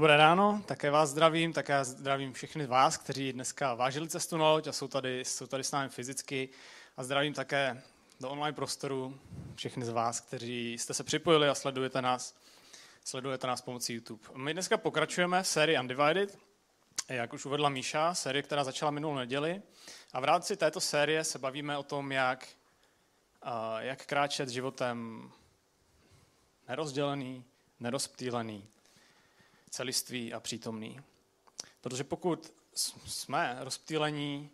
Dobré ráno, také vás zdravím, také zdravím všechny vás, kteří dneska vážili cestu na loď a jsou tady, jsou tady s námi fyzicky. A zdravím také do online prostoru všechny z vás, kteří jste se připojili a sledujete nás, sledujete nás pomocí YouTube. My dneska pokračujeme v sérii Undivided, jak už uvedla Míša, série, která začala minulou neděli. A v rámci této série se bavíme o tom, jak, jak kráčet životem nerozdělený, nerozptýlený, celistvý a přítomný. Protože pokud jsme rozptýlení,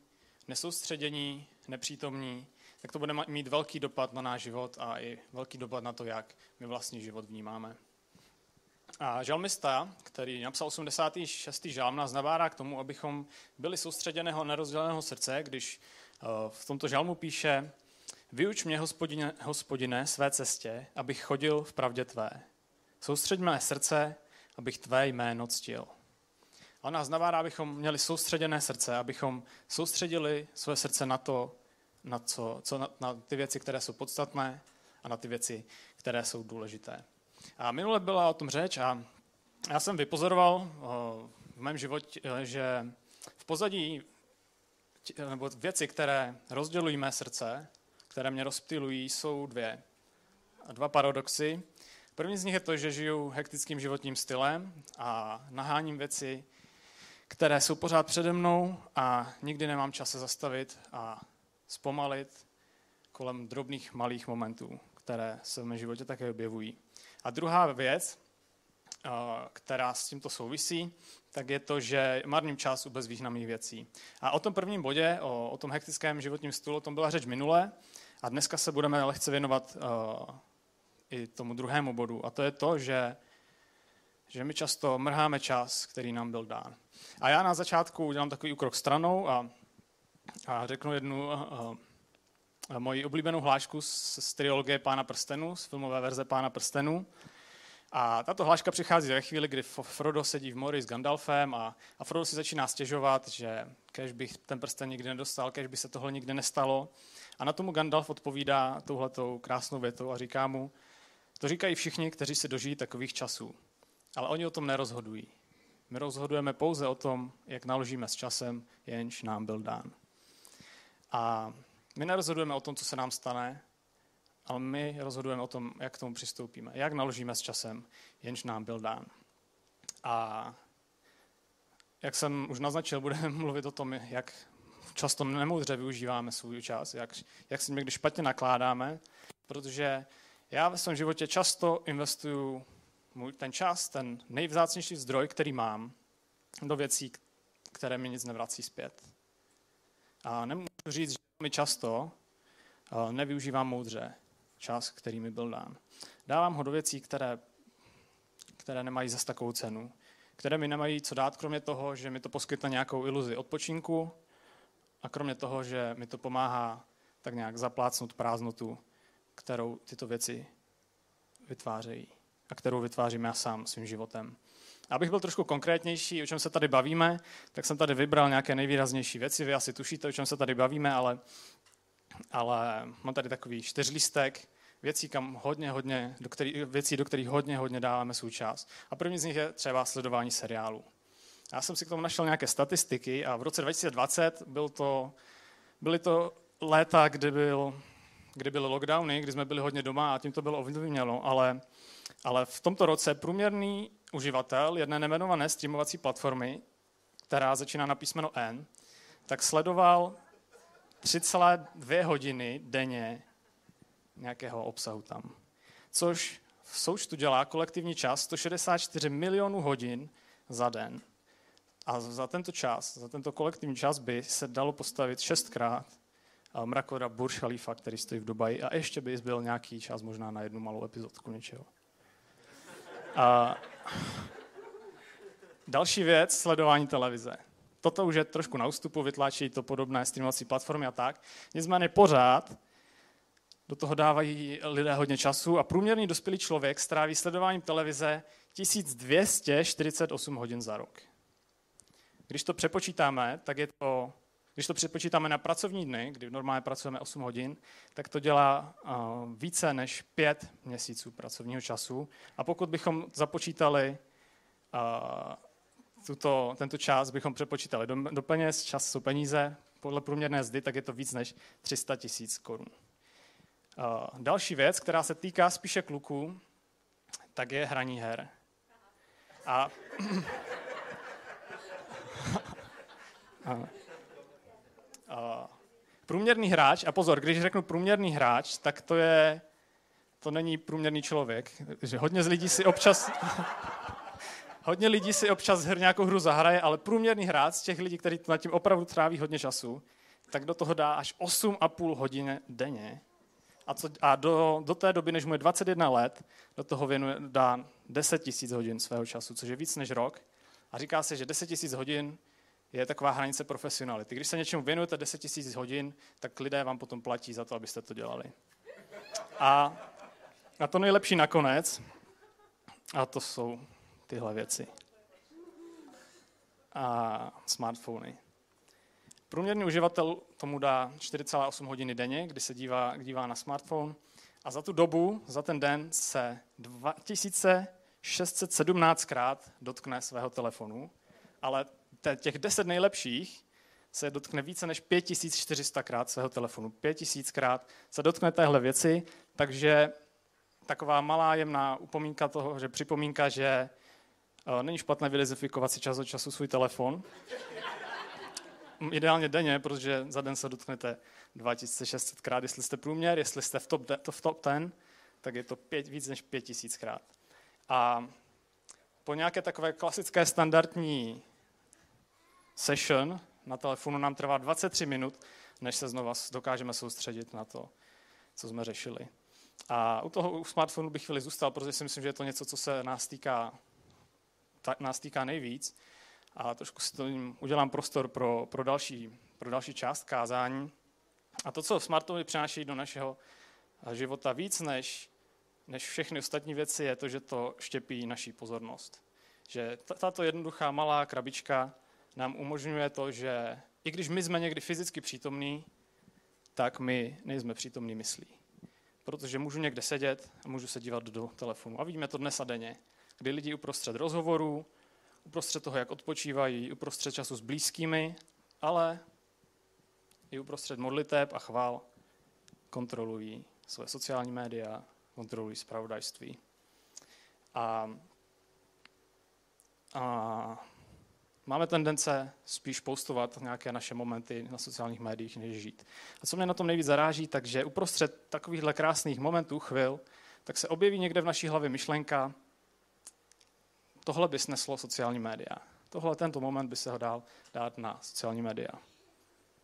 nesoustředění, nepřítomní, tak to bude mít velký dopad na náš život a i velký dopad na to, jak my vlastní život vnímáme. A žalmista, který napsal 86. žalm, nás nabádá k tomu, abychom byli soustředěného nerozděleného srdce, když eh, v tomto žalmu píše Vyuč mě, hospodine, hospodine, své cestě, abych chodil v pravdě tvé. Soustředь mé srdce, abych tvé jméno ctil. A on nás nabádá, abychom měli soustředěné srdce, abychom soustředili své srdce na to, na, co, co na, na ty věci, které jsou podstatné a na ty věci, které jsou důležité. A minule byla o tom řeč a já jsem vypozoroval v mém životě, že v pozadí nebo věci, které rozdělují mé srdce, které mě rozptilují, jsou dvě. Dva paradoxy. První z nich je to, že žiju hektickým životním stylem a naháním věci, které jsou pořád přede mnou a nikdy nemám čas se zastavit a zpomalit kolem drobných malých momentů, které se v mém životě také objevují. A druhá věc, která s tímto souvisí, tak je to, že marním čas u bezvýznamných věcí. A o tom prvním bodě, o, o tom hektickém životním stylu, o tom byla řeč minule a dneska se budeme lehce věnovat uh, i tomu druhému bodu. A to je to, že, že my často mrháme čas, který nám byl dán. A já na začátku udělám takový úkrok stranou a, a řeknu jednu uh, uh, moji oblíbenou hlášku z, z triologie Pána prstenů, z filmové verze Pána prstenů. A tato hláška přichází ve chvíli, kdy Frodo sedí v mori s Gandalfem a, a Frodo si začíná stěžovat, že kež bych ten prsten nikdy nedostal, kež by se tohle nikdy nestalo. A na tomu Gandalf odpovídá touhletou krásnou větou a říká mu, to říkají všichni, kteří se dožijí takových časů. Ale oni o tom nerozhodují. My rozhodujeme pouze o tom, jak naložíme s časem, jenž nám byl dán. A my nerozhodujeme o tom, co se nám stane, ale my rozhodujeme o tom, jak k tomu přistoupíme, jak naložíme s časem, jenž nám byl dán. A jak jsem už naznačil, budeme mluvit o tom, jak často nemoudře využíváme svůj čas, jak, jak si někdy špatně nakládáme, protože já ve svém životě často investuju můj, ten čas, ten nejvzácnější zdroj, který mám, do věcí, které mi nic nevrací zpět. A nemůžu říct, že mi často nevyužívám moudře čas, který mi byl dán. Dávám ho do věcí, které, které nemají zase takovou cenu, které mi nemají co dát, kromě toho, že mi to poskytne nějakou iluzi odpočinku a kromě toho, že mi to pomáhá tak nějak zaplácnout prázdnotu, kterou tyto věci vytvářejí a kterou vytvářím já sám svým životem. Abych byl trošku konkrétnější, o čem se tady bavíme, tak jsem tady vybral nějaké nejvýraznější věci. Vy asi tušíte, o čem se tady bavíme, ale, ale mám tady takový čtyřlistek věcí, kam hodně, hodně, do který, věcí, do kterých hodně, hodně dáváme svůj čas. A první z nich je třeba sledování seriálu. Já jsem si k tomu našel nějaké statistiky a v roce 2020 byl to, byly to léta, kdy, byl, kdy byly lockdowny, kdy jsme byli hodně doma a tím to bylo ovlivněno, ale, ale v tomto roce průměrný uživatel jedné nemenované streamovací platformy, která začíná na písmeno N, tak sledoval 3,2 hodiny denně nějakého obsahu tam. Což v součtu dělá kolektivní čas 164 milionů hodin za den. A za tento čas, za tento kolektivní čas by se dalo postavit šestkrát mrakoda Burj Khalifa, který stojí v Dubaji a ještě by zbyl nějaký čas možná na jednu malou epizodku něčeho. A další věc, sledování televize. Toto už je trošku na ústupu, vytlačí to podobné streamovací platformy a tak. Nicméně pořád do toho dávají lidé hodně času a průměrný dospělý člověk stráví sledováním televize 1248 hodin za rok. Když to přepočítáme, tak je to, když to přepočítáme na pracovní dny, kdy normálně pracujeme 8 hodin, tak to dělá uh, více než 5 měsíců pracovního času. A pokud bychom započítali a tuto, tento čas bychom přepočítali do, do peněz, čas jsou peníze, podle průměrné zdy, tak je to víc než 300 tisíc korun. Další věc, která se týká spíše kluků, tak je hraní her. A průměrný hráč, a pozor, když řeknu průměrný hráč, tak to je, to není průměrný člověk, že hodně z lidí si občas, hodně lidí si občas her nějakou hru zahraje, ale průměrný hráč z těch lidí, kteří nad tím opravdu tráví hodně času, tak do toho dá až 8,5 hodiny denně. A, co, a do, do té doby, než mu je 21 let, do toho věnuje, dá 10 tisíc hodin svého času, což je víc než rok. A říká se, že 10 tisíc hodin je taková hranice profesionality. Když se něčemu věnujete 10 tisíc hodin, tak lidé vám potom platí za to, abyste to dělali. A, a to nejlepší nakonec, a to jsou tyhle věci. A smartfony. Průměrný uživatel tomu dá 4,8 hodiny denně, kdy se dívá, dívá na smartphone. A za tu dobu, za ten den, se 2617 krát dotkne svého telefonu, ale těch 10 nejlepších se dotkne více než 5400 krát svého telefonu. 5000 krát se dotkne téhle věci, takže taková malá jemná upomínka toho, že připomínka, že eh, není špatné vydezifikovat si čas od času svůj telefon. Ideálně denně, protože za den se dotknete 2600 krát. Jestli jste průměr, jestli jste v top, to v top 10, tak je to pět, víc než 5000 krát. A po nějaké takové klasické standardní session na telefonu nám trvá 23 minut, než se znova dokážeme soustředit na to, co jsme řešili. A u toho u smartphonu bych chvíli zůstal, protože si myslím, že je to něco, co se nás týká, ta, nás týká nejvíc. A trošku si to udělám prostor pro, pro, další, pro další část kázání. A to, co smartfony přináší do našeho života víc než, než všechny ostatní věci, je to, že to štěpí naší pozornost. Že tato jednoduchá malá krabička nám umožňuje to, že i když my jsme někdy fyzicky přítomní, tak my nejsme přítomní myslí. Protože můžu někde sedět a můžu se dívat do telefonu. A vidíme to dnes a denně, kdy lidi uprostřed rozhovorů, uprostřed toho, jak odpočívají, uprostřed času s blízkými, ale i uprostřed modliteb a chvál kontrolují své sociální média, kontrolují spravodajství. A, a máme tendence spíš postovat nějaké naše momenty na sociálních médiích, než žít. A co mě na tom nejvíc zaráží, takže uprostřed takovýchhle krásných momentů, chvil, tak se objeví někde v naší hlavě myšlenka, tohle by sneslo sociální média. Tohle, tento moment by se ho dal dát na sociální média.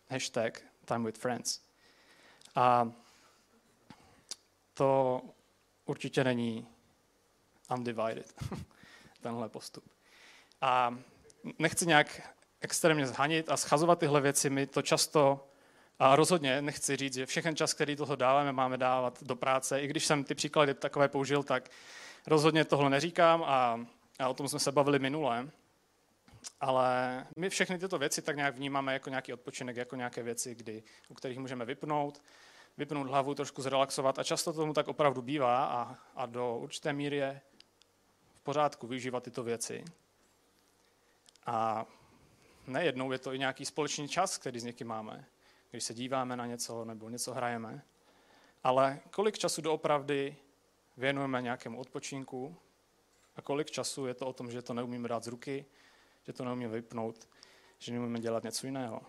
Hashtag time with friends. A to určitě není undivided, tenhle postup. A nechci nějak extrémně zhanit a schazovat tyhle věci. My to často, a rozhodně nechci říct, že všechen čas, který toho dáváme, máme dávat do práce. I když jsem ty příklady takové použil, tak rozhodně tohle neříkám a, a o tom jsme se bavili minule. Ale my všechny tyto věci tak nějak vnímáme jako nějaký odpočinek, jako nějaké věci, kdy, u kterých můžeme vypnout, vypnout hlavu, trošku zrelaxovat a často tomu tak opravdu bývá a, a do určité míry je v pořádku využívat tyto věci. A nejednou je to i nějaký společný čas, který s někým máme, když se díváme na něco nebo něco hrajeme. Ale kolik času doopravdy věnujeme nějakému odpočinku a kolik času je to o tom, že to neumíme dát z ruky, že to neumíme vypnout, že neumíme dělat něco jiného.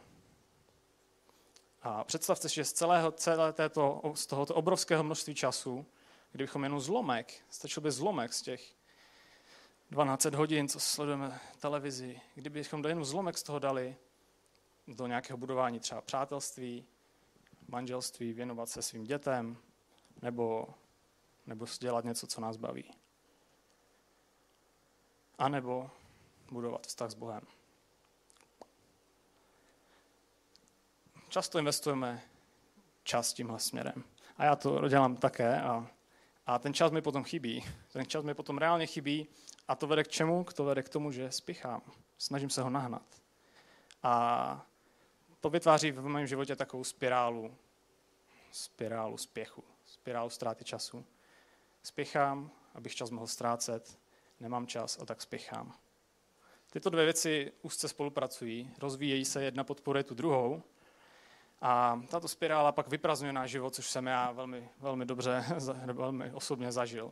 A představte si, že z celého, celé této, z tohoto obrovského množství času, kdybychom jenom zlomek, stačil by zlomek z těch 12 hodin, co sledujeme televizi, kdybychom do jenom zlomek z toho dali do nějakého budování třeba přátelství, manželství, věnovat se svým dětem, nebo, nebo dělat něco, co nás baví. A nebo budovat vztah s Bohem. Často investujeme čas tímhle směrem. A já to dělám také a, a ten čas mi potom chybí. Ten čas mi potom reálně chybí a to vede k čemu? To vede k tomu, že spěchám. Snažím se ho nahnat. A to vytváří v mém životě takovou spirálu, spirálu spěchu, spirálu ztráty času. Spěchám, abych čas mohl ztrácet, nemám čas a tak spěchám. Tyto dvě věci úzce spolupracují, rozvíjejí se, jedna podporuje tu druhou. A tato spirála pak vyprazňuje náš život, což jsem já velmi, velmi dobře, velmi osobně zažil.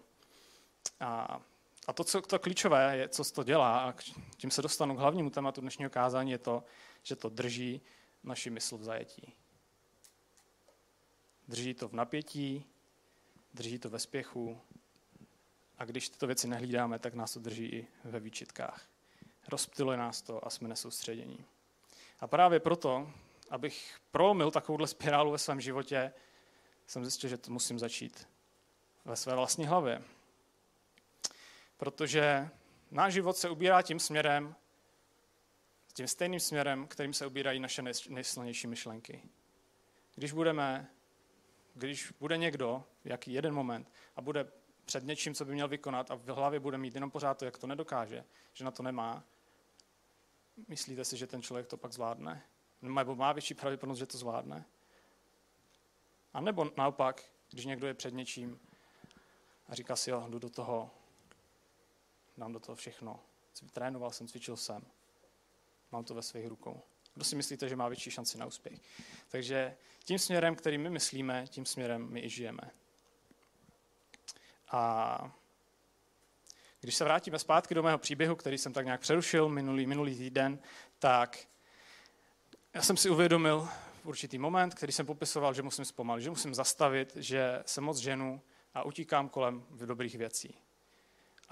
A, a to, co to klíčové je, co to dělá, a tím se dostanu k hlavnímu tématu dnešního kázání, je to, že to drží naši mysl v zajetí. Drží to v napětí, drží to ve spěchu a když tyto věci nehlídáme, tak nás to drží i ve výčitkách. Rozptiluje nás to a jsme nesoustředění. A právě proto, abych prolomil takovouhle spirálu ve svém životě, jsem zjistil, že to musím začít ve své vlastní hlavě. Protože náš život se ubírá tím směrem, tím stejným směrem, kterým se ubírají naše nejsilnější myšlenky. Když budeme, když bude někdo, jaký jeden moment, a bude před něčím, co by měl vykonat a v hlavě bude mít jenom pořád to, jak to nedokáže, že na to nemá, myslíte si, že ten člověk to pak zvládne? Nebo má větší pravděpodobnost, že to zvládne? A nebo naopak, když někdo je před něčím a říká si, jo, jdu do toho, dám do toho všechno. Trénoval jsem, cvičil jsem, mám to ve svých rukou. Kdo si myslíte, že má větší šanci na úspěch? Takže tím směrem, který my myslíme, tím směrem my i žijeme. A když se vrátíme zpátky do mého příběhu, který jsem tak nějak přerušil minulý, minulý týden, tak já jsem si uvědomil v určitý moment, který jsem popisoval, že musím zpomalit, že musím zastavit, že se moc ženu a utíkám kolem v dobrých věcí.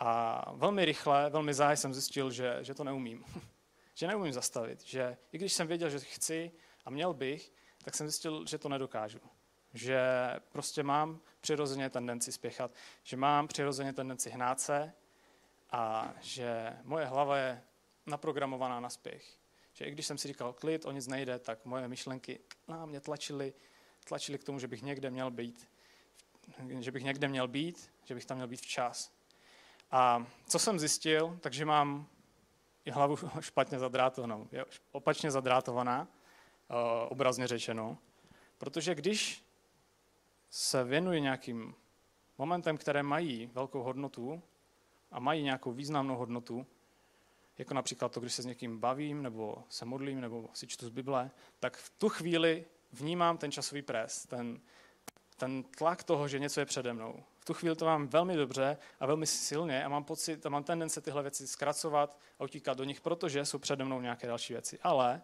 A velmi rychle, velmi záhy jsem zjistil, že, že to neumím. že neumím zastavit. Že i když jsem věděl, že chci a měl bych, tak jsem zjistil, že to nedokážu. Že prostě mám přirozeně tendenci spěchat, že mám přirozeně tendenci hnát se a že moje hlava je naprogramovaná na spěch. Že i když jsem si říkal, klid, o nic nejde, tak moje myšlenky na mě tlačily, tlačily k tomu, že bych někde měl být, že bych někde měl být, že bych tam měl být včas. A co jsem zjistil, takže mám i hlavu špatně zadrátovanou, je opačně zadrátovaná, eh, obrazně řečeno. Protože když se věnuji nějakým momentem, které mají velkou hodnotu a mají nějakou významnou hodnotu, jako například to, když se s někým bavím, nebo se modlím, nebo si čtu z Bible, tak v tu chvíli vnímám ten časový pres, ten, ten tlak toho, že něco je přede mnou. Tu chvíli to mám velmi dobře a velmi silně a mám pocit a mám tendence tyhle věci zkracovat a utíkat do nich, protože jsou přede mnou nějaké další věci. Ale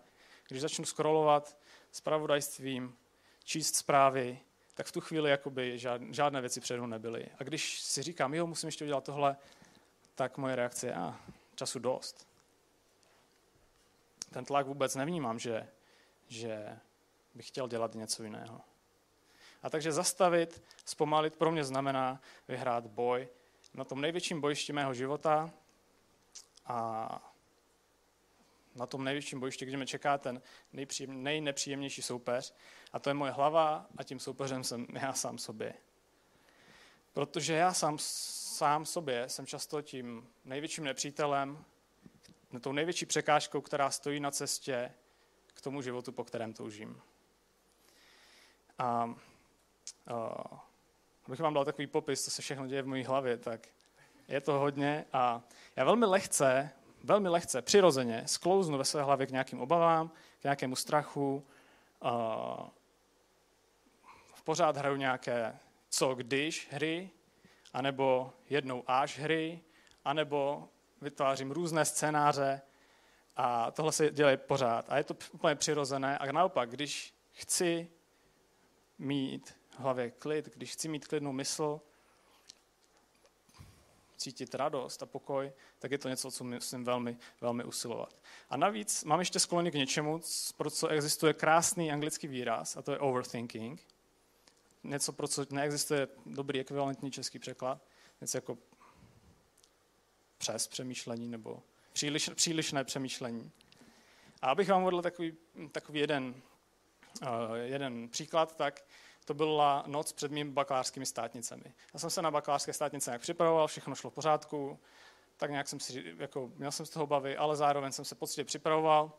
když začnu scrollovat s pravodajstvím, číst zprávy, tak v tu chvíli jakoby žádné věci přede mnou nebyly. A když si říkám, jo, musím ještě udělat tohle, tak moje reakce je, a ah, času dost. Ten tlak vůbec nevnímám, že, že bych chtěl dělat něco jiného. A takže zastavit, zpomalit pro mě znamená vyhrát boj na tom největším bojišti mého života a na tom největším bojišti, kde mě čeká ten nejnepříjemnější soupeř. A to je moje hlava a tím soupeřem jsem já sám sobě. Protože já sám, sám sobě jsem často tím největším nepřítelem, tou největší překážkou, která stojí na cestě k tomu životu, po kterém toužím. A uh, abych vám dal takový popis, co se všechno děje v mojí hlavě, tak je to hodně a já velmi lehce, velmi lehce, přirozeně sklouznu ve své hlavě k nějakým obavám, k nějakému strachu, uh, pořád hraju nějaké co když hry, anebo jednou až hry, anebo vytvářím různé scénáře a tohle se děje pořád. A je to úplně přirozené. A naopak, když chci mít hlavě klid, když chci mít klidnou mysl, cítit radost a pokoj, tak je to něco, co musím velmi, velmi usilovat. A navíc mám ještě sklony k něčemu, pro co existuje krásný anglický výraz, a to je overthinking – něco, pro co neexistuje dobrý ekvivalentní český překlad, něco jako přes přemýšlení nebo příliš, přílišné přemýšlení. A abych vám uvedl takový, takový jeden, uh, jeden příklad, tak to byla noc před mými bakalářskými státnicemi. Já jsem se na bakalářské státnice nějak připravoval, všechno šlo v pořádku, tak nějak jsem si, jako, měl jsem z toho bavy, ale zároveň jsem se pocitě připravoval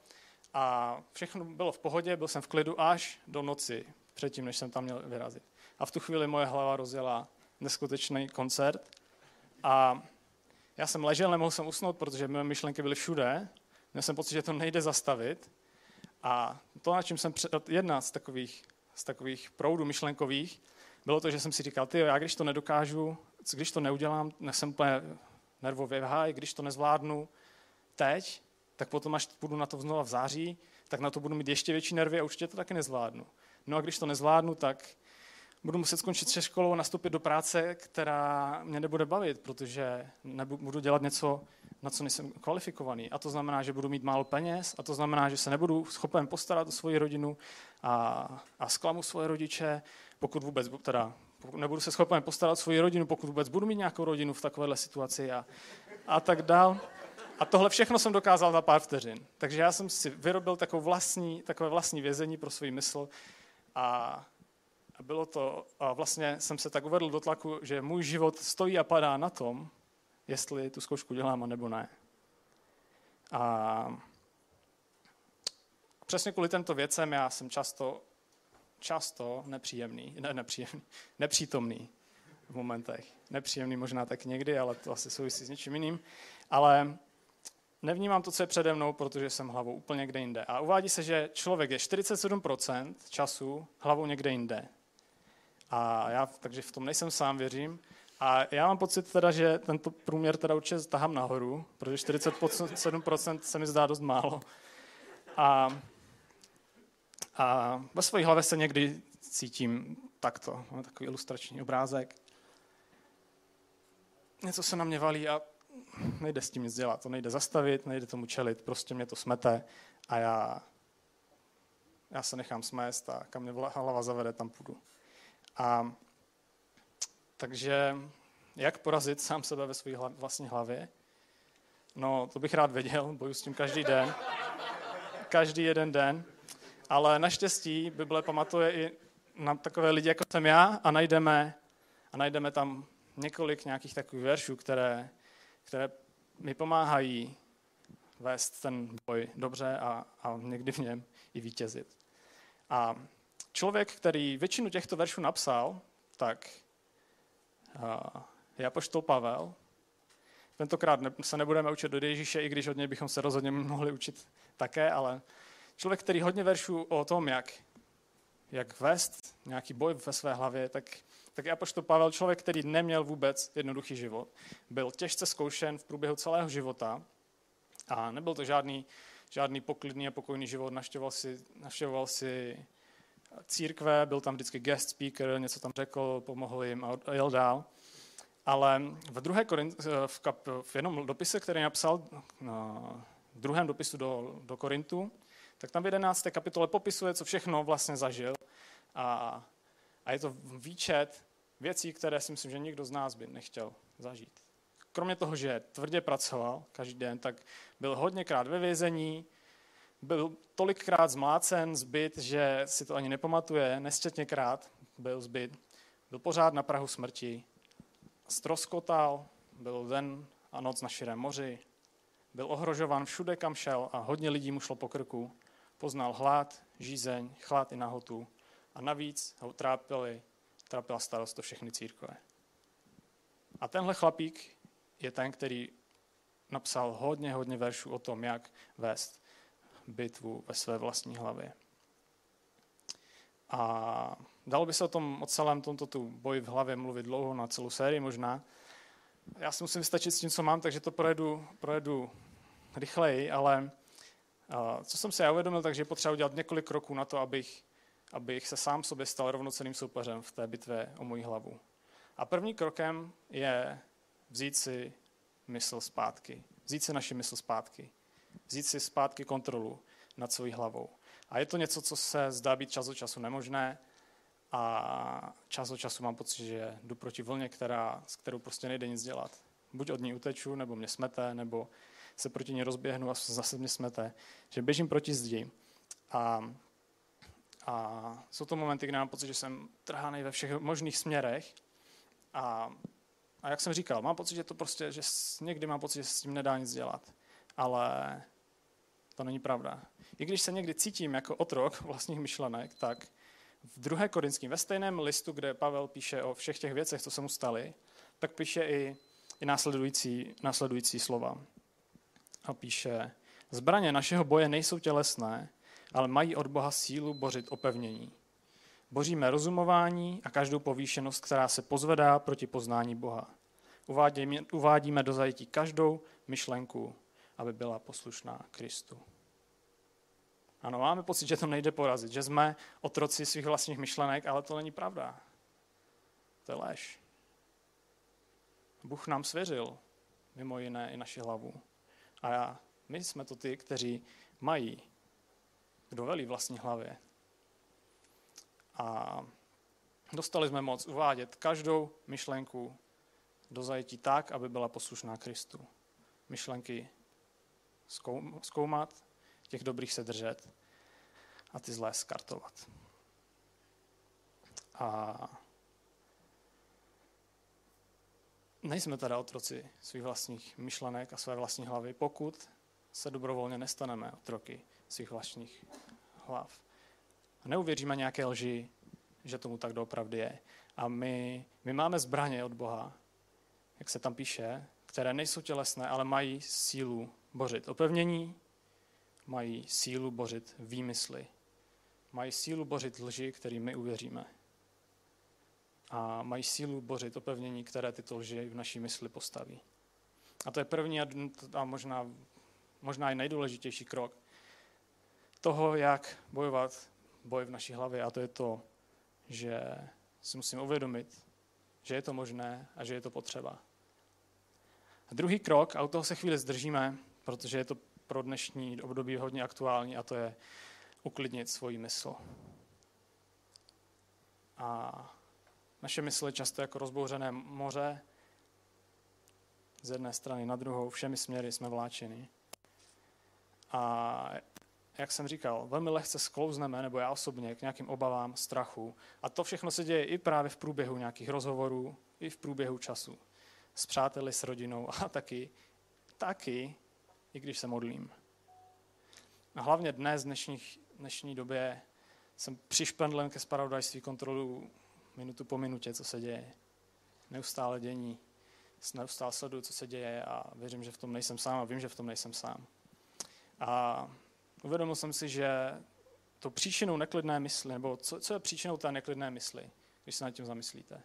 a všechno bylo v pohodě, byl jsem v klidu až do noci, předtím, než jsem tam měl vyrazit. A v tu chvíli moje hlava rozjela neskutečný koncert. A Já jsem ležel, nemohl jsem usnout, protože mé myšlenky byly všude. Měl jsem pocit, že to nejde zastavit. A to, na čím jsem jedna z takových, z takových proudů myšlenkových, bylo to, že jsem si říkal, ty, já když to nedokážu, když to neudělám, jsem úplně nervově v háji, když to nezvládnu teď, tak potom, až půjdu na to znova v září, tak na to budu mít ještě větší nervy a určitě to taky nezvládnu. No a když to nezvládnu, tak budu muset skončit se školou a nastoupit do práce, která mě nebude bavit, protože nebudu dělat něco, na co nejsem kvalifikovaný. A to znamená, že budu mít málo peněz, a to znamená, že se nebudu schopen postarat o svoji rodinu a, a zklamu svoje rodiče, pokud vůbec, teda nebudu se schopen postarat o svoji rodinu, pokud vůbec budu mít nějakou rodinu v takovéhle situaci a, a tak dál. A tohle všechno jsem dokázal za pár vteřin. Takže já jsem si vyrobil takovou vlastní, takové vlastní vězení pro svůj mysl a bylo to, a vlastně jsem se tak uvedl do tlaku, že můj život stojí a padá na tom, jestli tu zkoušku dělám a nebo ne. A přesně kvůli těmto věcem já jsem často, často nepříjemný, ne, nepříjemný, nepřítomný v momentech. Nepříjemný možná tak někdy, ale to asi souvisí s něčím jiným. Ale nevnímám to, co je přede mnou, protože jsem hlavou úplně někde jinde. A uvádí se, že člověk je 47% času hlavou někde jinde. A já, takže v tom nejsem sám, věřím. A já mám pocit teda, že tento průměr teda určitě tahám nahoru, protože 47% se mi zdá dost málo. A, a ve své hlavě se někdy cítím takto. Mám takový ilustrační obrázek. Něco se na mě valí a nejde s tím nic dělat. To nejde zastavit, nejde tomu čelit, prostě mě to smete a já, já se nechám smést a kam mě hlava zavede, tam půjdu. A takže jak porazit sám sebe ve své vlastní hlavě? No, to bych rád věděl, boju s tím každý den. Každý jeden den. Ale naštěstí Bible pamatuje i na takové lidi, jako jsem já, a najdeme, a najdeme tam několik nějakých takových veršů, které, které mi pomáhají vést ten boj dobře a, a někdy v něm i vítězit. A člověk, který většinu těchto veršů napsal, tak je apoštol Pavel. Tentokrát se nebudeme učit do Ježíše, i když od něj bychom se rozhodně mohli učit také, ale člověk, který hodně veršů o tom, jak, jak vést nějaký boj ve své hlavě, tak, tak je apoštol Pavel člověk, který neměl vůbec jednoduchý život. Byl těžce zkoušen v průběhu celého života a nebyl to žádný, žádný poklidný a pokojný život. Naštěvoval si, naštěvoval si církve, byl tam vždycky guest speaker, něco tam řekl, pomohl jim a jel dál. Ale v, druhé Korint, v, kap, v jednom dopise, který napsal, v druhém dopisu do, do Korintu, tak tam v 11. kapitole popisuje, co všechno vlastně zažil. A, a je to výčet věcí, které si myslím, že nikdo z nás by nechtěl zažít. Kromě toho, že tvrdě pracoval každý den, tak byl hodněkrát ve vězení, byl tolikrát zmlácen, zbyt, že si to ani nepamatuje, nesčetněkrát byl zbyt. Byl pořád na Prahu smrti, stroskotal, byl den a noc na širém moři, byl ohrožován všude, kam šel a hodně lidí mu šlo po krku. Poznal hlad, žízeň, chlad i nahotu a navíc ho trápili, trápila starost o všechny církve. A tenhle chlapík je ten, který napsal hodně, hodně veršů o tom, jak vést bitvu ve své vlastní hlavě. A dalo by se o tom, o celém tomto tu boji v hlavě mluvit dlouho, na celou sérii možná. Já si musím vystačit s tím, co mám, takže to projedu, projedu rychleji, ale co jsem se já uvědomil, takže je potřeba udělat několik kroků na to, abych, abych se sám sobě stal rovnoceným soupeřem v té bitvě o moji hlavu. A první krokem je vzít si mysl zpátky. Vzít si naši mysl zpátky vzít si zpátky kontrolu nad svojí hlavou. A je to něco, co se zdá být čas od času nemožné a čas od času mám pocit, že jdu proti vlně, která, s kterou prostě nejde nic dělat. Buď od ní uteču, nebo mě smete, nebo se proti ní rozběhnu a zase mě smete. Že běžím proti zdi. A, a jsou to momenty, kdy mám pocit, že jsem trhaný ve všech možných směrech. A, a jak jsem říkal, mám pocit, že to prostě, že někdy mám pocit, že s tím nedá nic dělat. Ale to není pravda. I když se někdy cítím jako otrok vlastních myšlenek, tak v druhé Korinském, ve stejném listu, kde Pavel píše o všech těch věcech, co se mu staly, tak píše i i následující, následující slova. A píše, zbraně našeho boje nejsou tělesné, ale mají od Boha sílu bořit opevnění. Boříme rozumování a každou povýšenost, která se pozvedá proti poznání Boha. Uvádíme, uvádíme do zajetí každou myšlenku, aby byla poslušná Kristu. Ano, máme pocit, že to nejde porazit, že jsme otroci svých vlastních myšlenek, ale to není pravda. To je lež. Bůh nám svěřil mimo jiné i naši hlavu. A já, my jsme to ty, kteří mají, kdo velí vlastní hlavě. A dostali jsme moc uvádět každou myšlenku do zajetí tak, aby byla poslušná Kristu. Myšlenky zkoumat, těch dobrých se držet a ty zlé skartovat. A nejsme teda otroci svých vlastních myšlenek a své vlastní hlavy, pokud se dobrovolně nestaneme otroky svých vlastních hlav. A neuvěříme nějaké lži, že tomu tak doopravdy je. A my, my máme zbraně od Boha, jak se tam píše, které nejsou tělesné, ale mají sílu bořit opevnění, mají sílu bořit výmysly, mají sílu bořit lži, kterým my uvěříme. A mají sílu bořit opevnění, které tyto lži v naší mysli postaví. A to je první a možná, možná i nejdůležitější krok toho, jak bojovat boj v naší hlavě. A to je to, že si musím uvědomit, že je to možné a že je to potřeba. A druhý krok, a u toho se chvíli zdržíme, protože je to pro dnešní období hodně aktuální, a to je uklidnit svoji mysl. A naše mysl je často jako rozbouřené moře, z jedné strany na druhou, všemi směry jsme vláčeni. A jak jsem říkal, velmi lehce sklouzneme, nebo já osobně, k nějakým obavám, strachu. A to všechno se děje i právě v průběhu nějakých rozhovorů, i v průběhu času. S přáteli, s rodinou a taky, taky, i když se modlím. A hlavně dnes, v dnešních, dnešní době, jsem přišpendlen ke spravodajství kontrolu minutu po minutě, co se děje. Neustále dění. Neustále sleduju, co se děje a věřím, že v tom nejsem sám a vím, že v tom nejsem sám. A uvědomil jsem si, že to příčinou neklidné mysli, nebo co, co je příčinou té neklidné mysli, když se nad tím zamyslíte?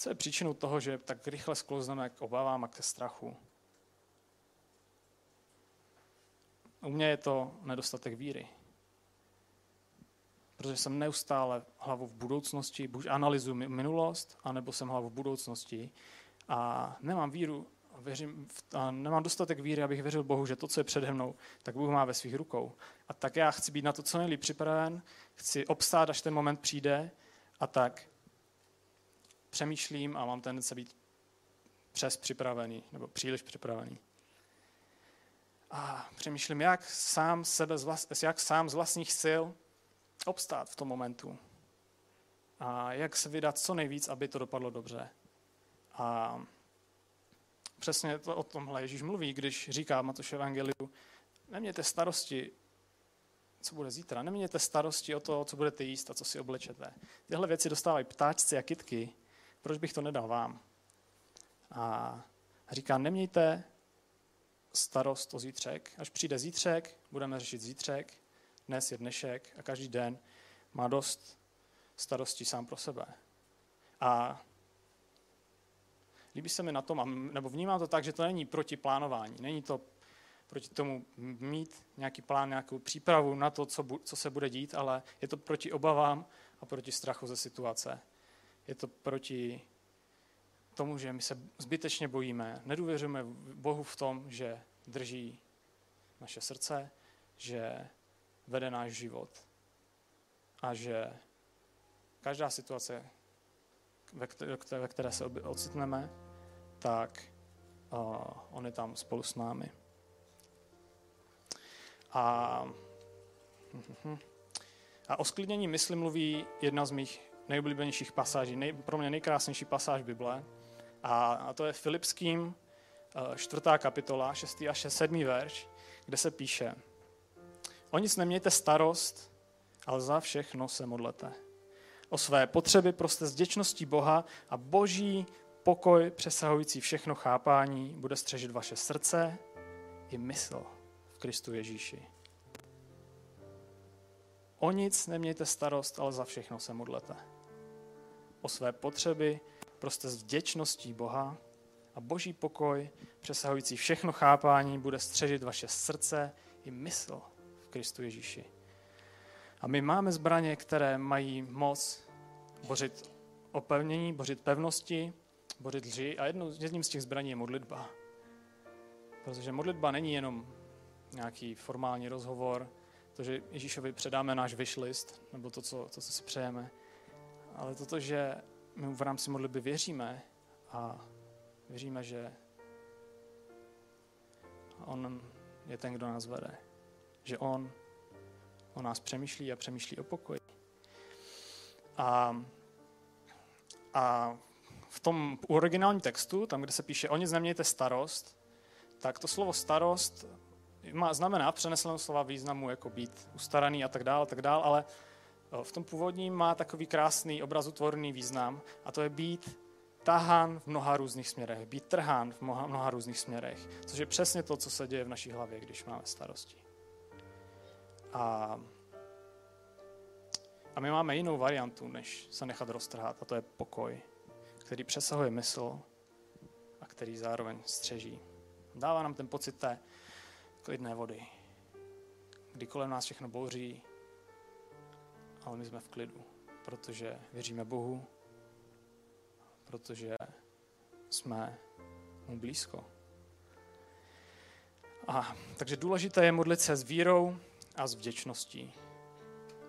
Co je příčinou toho, že tak rychle sklouzneme k obavám a ke strachu? U mě je to nedostatek víry. Protože jsem neustále hlavu v budoucnosti, buď analyzuji minulost, anebo jsem hlavu v budoucnosti a nemám víru věřím, a nemám dostatek víry, abych věřil Bohu, že to, co je přede mnou, tak Bůh má ve svých rukou. A tak já chci být na to co nejlíp připraven, chci obstát, až ten moment přijde a tak přemýšlím a mám tendenci být přes připravený, nebo příliš připravený. A přemýšlím, jak sám, sebe z vlast, jak sám z vlastních sil obstát v tom momentu. A jak se vydat co nejvíc, aby to dopadlo dobře. A přesně to, o tomhle Ježíš mluví, když říká Matoš Evangeliu, nemějte starosti, co bude zítra, nemějte starosti o to, co budete jíst a co si oblečete. Tyhle věci dostávají ptáčci a kitky, proč bych to nedal vám? A říká, nemějte starost o zítřek. Až přijde zítřek, budeme řešit zítřek, dnes je dnešek a každý den má dost starostí sám pro sebe. A líbí se mi na tom, nebo vnímám to tak, že to není proti plánování. Není to proti tomu mít nějaký plán, nějakou přípravu na to, co, co se bude dít, ale je to proti obavám a proti strachu ze situace. Je to proti tomu, že my se zbytečně bojíme, nedůvěřujeme Bohu v tom, že drží naše srdce, že vede náš život a že každá situace, ve které se ocitneme, tak on je tam spolu s námi. A, a o sklidnění mysli mluví jedna z mých nejoblíbenějších pasáží, nej, pro mě nejkrásnější pasáž Bible. A, a to je Filipským čtvrtá kapitola, šestý až sedmý verš, kde se píše O nic nemějte starost, ale za všechno se modlete. O své potřeby proste s děčností Boha a boží pokoj přesahující všechno chápání bude střežit vaše srdce i mysl v Kristu Ježíši. O nic nemějte starost, ale za všechno se modlete. O své potřeby prostě s vděčností Boha a boží pokoj, přesahující všechno chápání, bude střežit vaše srdce i mysl v Kristu Ježíši. A my máme zbraně, které mají moc bořit opevnění, bořit pevnosti, bořit lži a jednou, jedním z těch zbraní je modlitba. Protože modlitba není jenom nějaký formální rozhovor, to, že Ježíšovi předáme náš wishlist, nebo to, co, to, co si přejeme, ale toto, že my v rámci modlitby věříme a věříme, že On je ten, kdo nás vede. Že On o nás přemýšlí a přemýšlí o pokoji. A, a v tom originálním textu, tam, kde se píše o nic nemějte starost, tak to slovo starost má, znamená v přeneseném slova významu jako být ustaraný a tak dále, tak dále, ale v tom původním má takový krásný obrazotvorný význam a to je být tahán v mnoha různých směrech, být trhán v mnoha, mnoha různých směrech, což je přesně to, co se děje v naší hlavě, když máme starosti. A, a my máme jinou variantu, než se nechat roztrhat, a to je pokoj, který přesahuje mysl a který zároveň střeží. Dává nám ten pocit té klidné vody, kdy kolem nás všechno bouří, ale my jsme v klidu, protože věříme Bohu, protože jsme mu blízko. A, takže důležité je modlit se s vírou a s vděčností.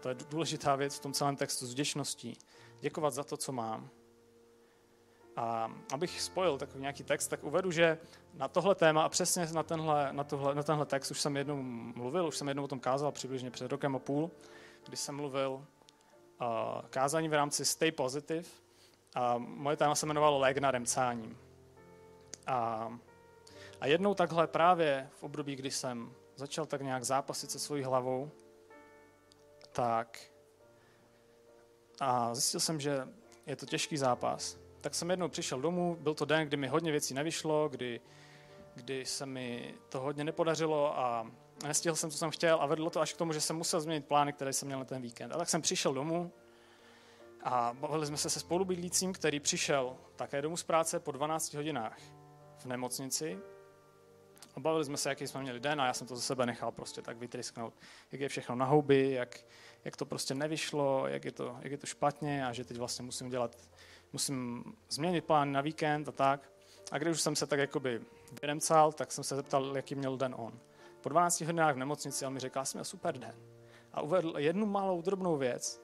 To je důležitá věc v tom celém textu, s vděčností. Děkovat za to, co mám. A abych spojil takový nějaký text, tak uvedu, že na tohle téma a přesně na tenhle, na, tohle, na tenhle text už jsem jednou mluvil, už jsem jednou o tom kázal přibližně před rokem a půl, kdy jsem mluvil uh, kázání v rámci Stay Positive a moje téma se jmenovalo Lék na remcáním. A, a jednou takhle právě v období, kdy jsem začal tak nějak zápasit se svojí hlavou, tak a zjistil jsem, že je to těžký zápas. Tak jsem jednou přišel domů, byl to den, kdy mi hodně věcí nevyšlo, kdy, kdy se mi to hodně nepodařilo a nestihl jsem, co jsem chtěl a vedlo to až k tomu, že jsem musel změnit plány, které jsem měl na ten víkend. A tak jsem přišel domů a bavili jsme se se spolubydlícím, který přišel také domů z práce po 12 hodinách v nemocnici a bavili jsme se, jaký jsme měli den a já jsem to ze sebe nechal prostě tak vytrysknout, jak je všechno na houby, jak, jak to prostě nevyšlo, jak je, to, jak je to špatně a že teď vlastně musím dělat, musím změnit plán na víkend a tak. A když už jsem se tak jakoby vyremcal, tak jsem se zeptal, jaký měl den on. Po 12 hodinách v nemocnici on mi řekl, jsem měl super den. A uvedl jednu malou drobnou věc,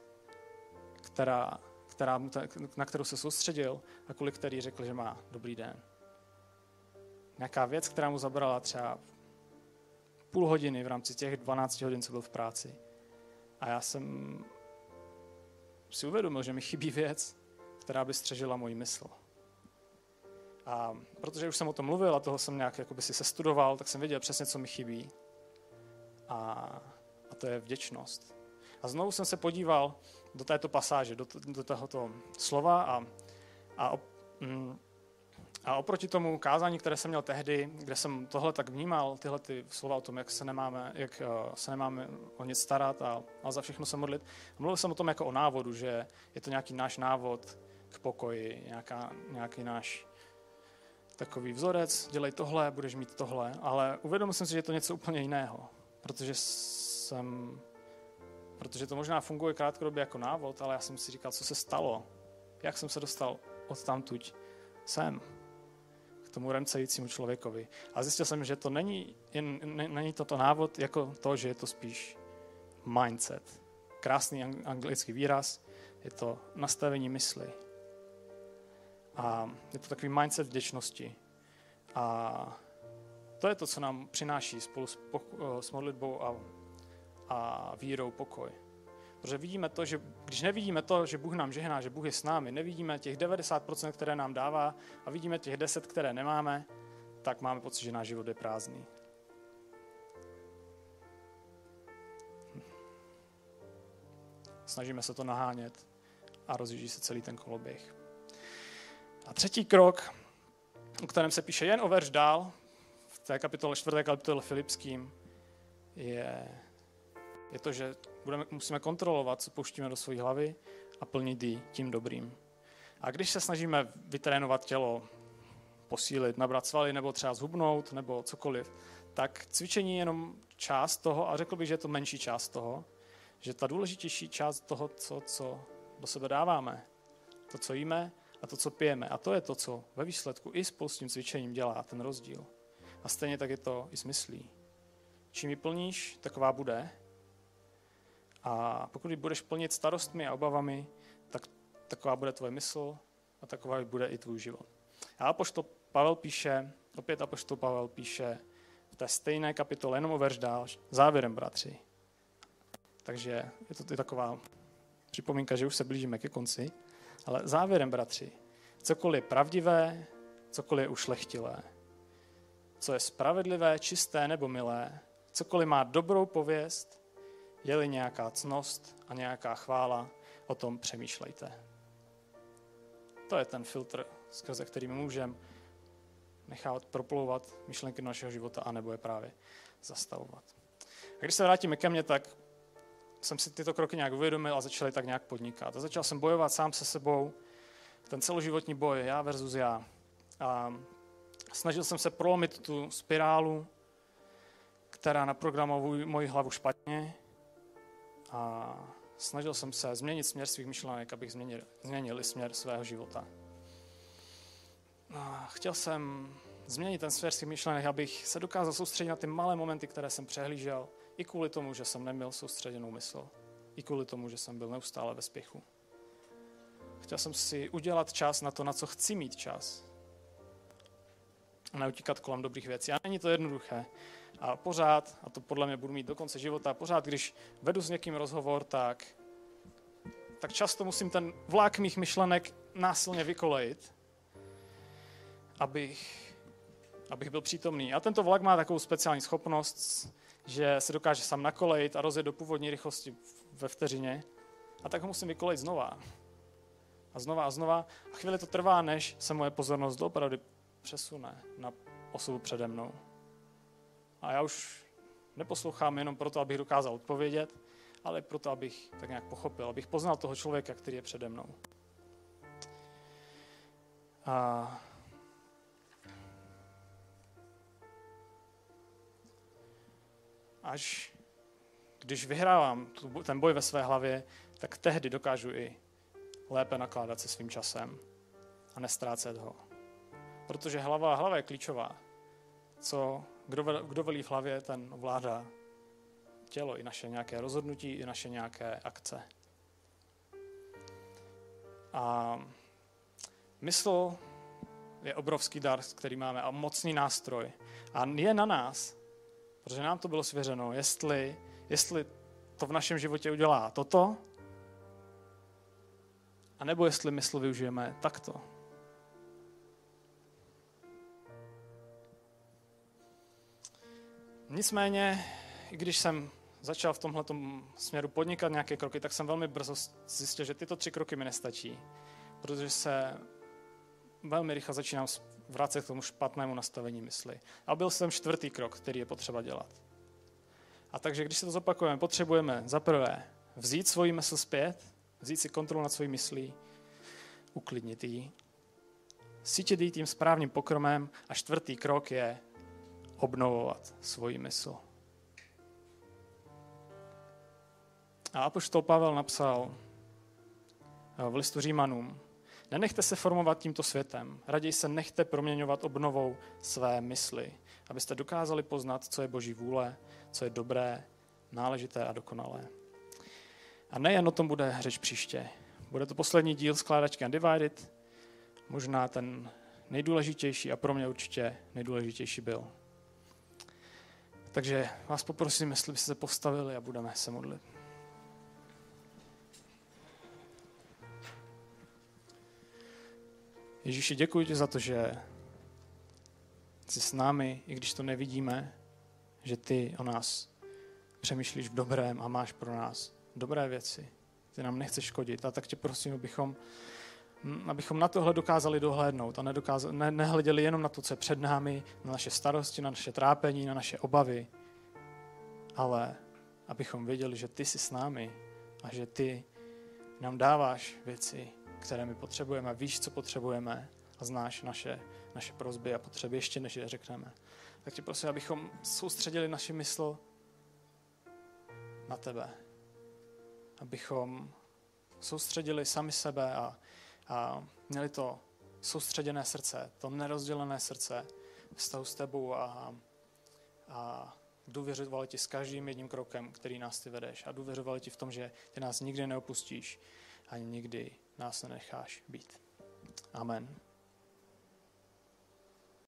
která, která na kterou se soustředil a kvůli který řekl, že má dobrý den nějaká věc, která mu zabrala třeba půl hodiny v rámci těch 12 hodin, co byl v práci. A já jsem si uvědomil, že mi chybí věc, která by střežila můj mysl. A protože už jsem o tom mluvil a toho jsem nějak jakoby si sestudoval, tak jsem věděl přesně, co mi chybí. A, a to je vděčnost. A znovu jsem se podíval do této pasáže, do, do tohoto slova a, a mm, a oproti tomu kázání, které jsem měl tehdy, kde jsem tohle tak vnímal, tyhle ty slova o tom, jak se nemáme, jak uh, se nemáme o nic starat a, a za všechno se modlit, mluvil jsem o tom jako o návodu, že je to nějaký náš návod k pokoji, nějaká, nějaký náš takový vzorec, dělej tohle, budeš mít tohle, ale uvědomil jsem si, že je to něco úplně jiného, protože jsem, protože to možná funguje krátkodobě jako návod, ale já jsem si říkal, co se stalo, jak jsem se dostal od tamtuť sem tomu remcejícímu člověkovi. A zjistil jsem, že to není, jen, není toto návod jako to, že je to spíš mindset. Krásný anglický výraz, je to nastavení mysli. A je to takový mindset vděčnosti. A to je to, co nám přináší spolu s, poko- s modlitbou a, a vírou pokoj. Protože vidíme to, že když nevidíme to, že Bůh nám žehná, že Bůh je s námi, nevidíme těch 90%, které nám dává a vidíme těch 10, které nemáme, tak máme pocit, že náš život je prázdný. Snažíme se to nahánět a rozjíždí se celý ten koloběh. A třetí krok, o kterém se píše jen o verš dál, v té kapitole, čtvrté kapitole Filipským, je, je to, že budeme, musíme kontrolovat, co pouštíme do své hlavy a plnit ji tím dobrým. A když se snažíme vytrénovat tělo, posílit, nabrat svaly nebo třeba zhubnout nebo cokoliv, tak cvičení je jenom část toho a řekl bych, že je to menší část toho, že ta důležitější část toho, co, co do sebe dáváme, to, co jíme a to, co pijeme. A to je to, co ve výsledku i s tím cvičením dělá ten rozdíl. A stejně tak je to i s myslí. Čím ji plníš, taková bude. A pokud ji budeš plnit starostmi a obavami, tak taková bude tvoje mysl a taková bude i tvůj život. A apoštol Pavel píše, opět apoštol Pavel píše v té stejné kapitole, jenom o verš dál, závěrem, bratři. Takže je to taková připomínka, že už se blížíme ke konci. Ale závěrem, bratři, cokoliv je pravdivé, cokoliv je ušlechtilé, co je spravedlivé, čisté nebo milé, cokoliv má dobrou pověst, je-li nějaká cnost a nějaká chvála, o tom přemýšlejte. To je ten filtr, skrze který můžeme nechávat proplouvat myšlenky našeho života, anebo je právě zastavovat. A když se vrátíme ke mně, tak jsem si tyto kroky nějak uvědomil a začal tak nějak podnikat. A začal jsem bojovat sám se sebou, ten celoživotní boj, já versus já. A snažil jsem se prolomit tu spirálu, která naprogramuje moji hlavu špatně a snažil jsem se změnit směr svých myšlenek, abych změnil, změnil směr svého života. A chtěl jsem změnit ten směr svých myšlenek, abych se dokázal soustředit na ty malé momenty, které jsem přehlížel, i kvůli tomu, že jsem neměl soustředěnou mysl. I kvůli tomu, že jsem byl neustále ve spěchu. Chtěl jsem si udělat čas na to, na co chci mít čas. A neutíkat kolem dobrých věcí. A není to jednoduché. A pořád, a to podle mě budu mít do konce života, pořád, když vedu s někým rozhovor, tak, tak často musím ten vlák mých myšlenek násilně vykolejit, abych, abych byl přítomný. A tento vlak má takovou speciální schopnost, že se dokáže sám nakolejit a rozjet do původní rychlosti ve vteřině. A tak ho musím vykolejit znova. A znova a znova. A chvíli to trvá, než se moje pozornost doopravdy přesune na osobu přede mnou. A já už neposlouchám jenom proto, abych dokázal odpovědět, ale proto, abych tak nějak pochopil, abych poznal toho člověka, který je přede mnou. A až když vyhrávám ten boj ve své hlavě, tak tehdy dokážu i lépe nakládat se svým časem a nestrácet ho. Protože hlava, hlava je klíčová. Co, kdo, kdo velí v hlavě, ten ovládá tělo, i naše nějaké rozhodnutí, i naše nějaké akce. A mysl je obrovský dar, který máme a mocný nástroj. A je na nás, protože nám to bylo svěřeno, jestli, jestli to v našem životě udělá toto, a nebo jestli mysl využijeme takto. Nicméně, i když jsem začal v tomhle směru podnikat nějaké kroky, tak jsem velmi brzo zjistil, že tyto tři kroky mi nestačí, protože se velmi rychle začínám vracet k tomu špatnému nastavení mysli. A byl jsem čtvrtý krok, který je potřeba dělat. A takže, když se to zopakujeme, potřebujeme za prvé vzít svoji mysl zpět, vzít si kontrolu nad svojí myslí, uklidnit ji, cítit ji tím správným pokromem a čtvrtý krok je obnovovat svoji mysl. A apoštol Pavel napsal v listu Římanům, Nenechte se formovat tímto světem, raději se nechte proměňovat obnovou své mysli, abyste dokázali poznat, co je Boží vůle, co je dobré, náležité a dokonalé. A nejen o tom bude řeč příště. Bude to poslední díl skládačky Undivided, možná ten nejdůležitější a pro mě určitě nejdůležitější byl. Takže vás poprosím, jestli byste se postavili a budeme se modlit. Ježíši, děkuji ti za to, že jsi s námi, i když to nevidíme, že ty o nás přemýšlíš v dobrém a máš pro nás dobré věci. Ty nám nechceš škodit. A tak tě prosím, abychom Hm, abychom na tohle dokázali dohlédnout a nedokázali, ne, nehleděli jenom na to, co je před námi, na naše starosti, na naše trápení, na naše obavy, ale abychom věděli, že ty jsi s námi a že ty nám dáváš věci, které my potřebujeme, víš, co potřebujeme a znáš naše, naše prozby a potřeby ještě, než je řekneme. Tak tě prosím, abychom soustředili naši mysl na tebe. Abychom soustředili sami sebe a, a měli to soustředěné srdce, to nerozdělené srdce vztahu s tebou a, a důvěřovali ti s každým jedním krokem, který nás ty vedeš a důvěřovali ti v tom, že ty nás nikdy neopustíš ani nikdy nás nenecháš být. Amen.